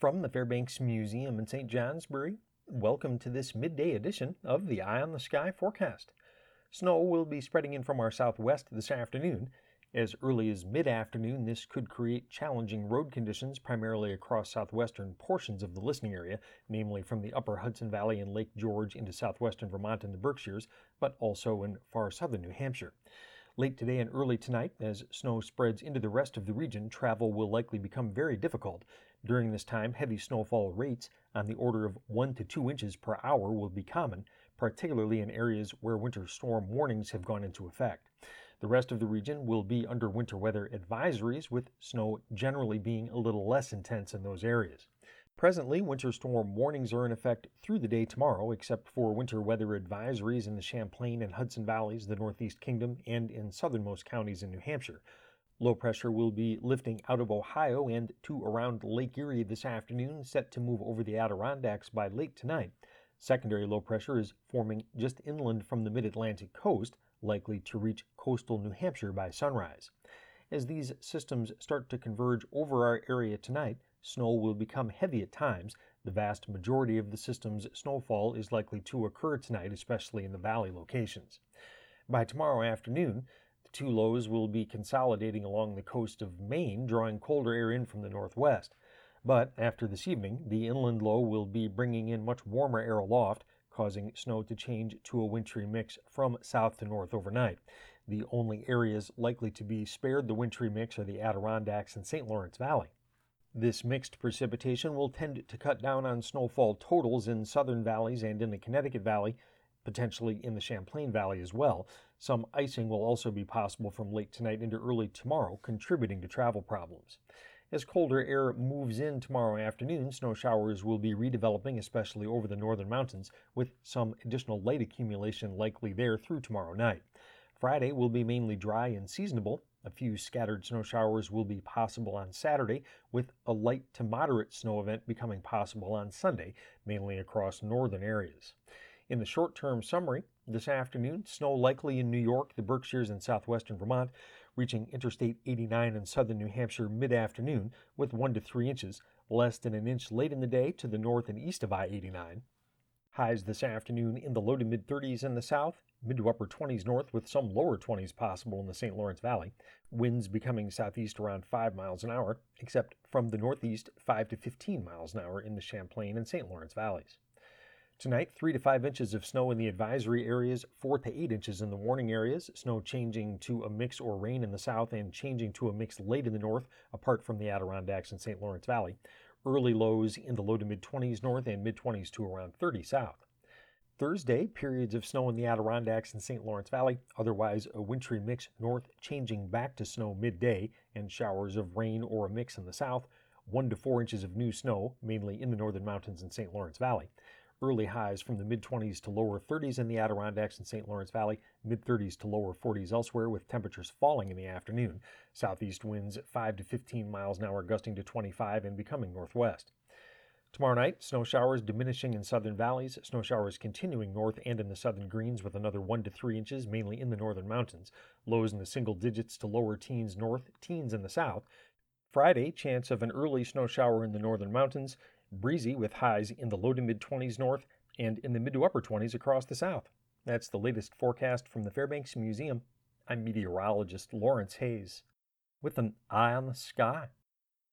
From the Fairbanks Museum in St. Johnsbury, welcome to this midday edition of the Eye on the Sky forecast. Snow will be spreading in from our southwest this afternoon. As early as mid afternoon, this could create challenging road conditions primarily across southwestern portions of the listening area, namely from the upper Hudson Valley and Lake George into southwestern Vermont and the Berkshires, but also in far southern New Hampshire. Late today and early tonight, as snow spreads into the rest of the region, travel will likely become very difficult. During this time, heavy snowfall rates on the order of 1 to 2 inches per hour will be common, particularly in areas where winter storm warnings have gone into effect. The rest of the region will be under winter weather advisories, with snow generally being a little less intense in those areas. Presently, winter storm warnings are in effect through the day tomorrow, except for winter weather advisories in the Champlain and Hudson Valleys, the Northeast Kingdom, and in southernmost counties in New Hampshire. Low pressure will be lifting out of Ohio and to around Lake Erie this afternoon, set to move over the Adirondacks by late tonight. Secondary low pressure is forming just inland from the mid Atlantic coast, likely to reach coastal New Hampshire by sunrise. As these systems start to converge over our area tonight, Snow will become heavy at times. The vast majority of the system's snowfall is likely to occur tonight, especially in the valley locations. By tomorrow afternoon, the two lows will be consolidating along the coast of Maine, drawing colder air in from the northwest. But after this evening, the inland low will be bringing in much warmer air aloft, causing snow to change to a wintry mix from south to north overnight. The only areas likely to be spared the wintry mix are the Adirondacks and St. Lawrence Valley. This mixed precipitation will tend to cut down on snowfall totals in southern valleys and in the Connecticut Valley, potentially in the Champlain Valley as well. Some icing will also be possible from late tonight into early tomorrow, contributing to travel problems. As colder air moves in tomorrow afternoon, snow showers will be redeveloping, especially over the northern mountains, with some additional light accumulation likely there through tomorrow night. Friday will be mainly dry and seasonable, a few scattered snow showers will be possible on Saturday, with a light to moderate snow event becoming possible on Sunday, mainly across northern areas. In the short term summary, this afternoon, snow likely in New York, the Berkshires, and southwestern Vermont, reaching Interstate 89 in southern New Hampshire mid afternoon with 1 to 3 inches, less than an inch late in the day to the north and east of I 89. Highs this afternoon in the low to mid 30s in the south, mid to upper 20s north with some lower 20s possible in the St. Lawrence Valley. Winds becoming southeast around 5 miles an hour, except from the northeast 5 to 15 miles an hour in the Champlain and St. Lawrence valleys. Tonight, 3 to 5 inches of snow in the advisory areas, 4 to 8 inches in the warning areas, snow changing to a mix or rain in the south and changing to a mix late in the north, apart from the Adirondacks and St. Lawrence Valley early lows in the low to mid 20s north and mid 20s to around 30 south. Thursday, periods of snow in the Adirondacks and St. Lawrence Valley, otherwise a wintry mix north changing back to snow midday, and showers of rain or a mix in the south, 1 to 4 inches of new snow, mainly in the northern mountains and St. Lawrence Valley early highs from the mid 20s to lower 30s in the Adirondacks and St. Lawrence Valley, mid 30s to lower 40s elsewhere, with temperatures falling in the afternoon. Southeast winds 5 to 15 miles an hour, gusting to 25 and becoming northwest. Tomorrow night, snow showers diminishing in southern valleys, snow showers continuing north and in the southern greens with another 1 to 3 inches, mainly in the northern mountains. Lows in the single digits to lower teens north, teens in the south. Friday, chance of an early snow shower in the northern mountains, breezy with highs in the low to mid 20s north and in the mid to upper 20s across the south. That's the latest forecast from the Fairbanks Museum. I'm meteorologist Lawrence Hayes with an eye on the sky.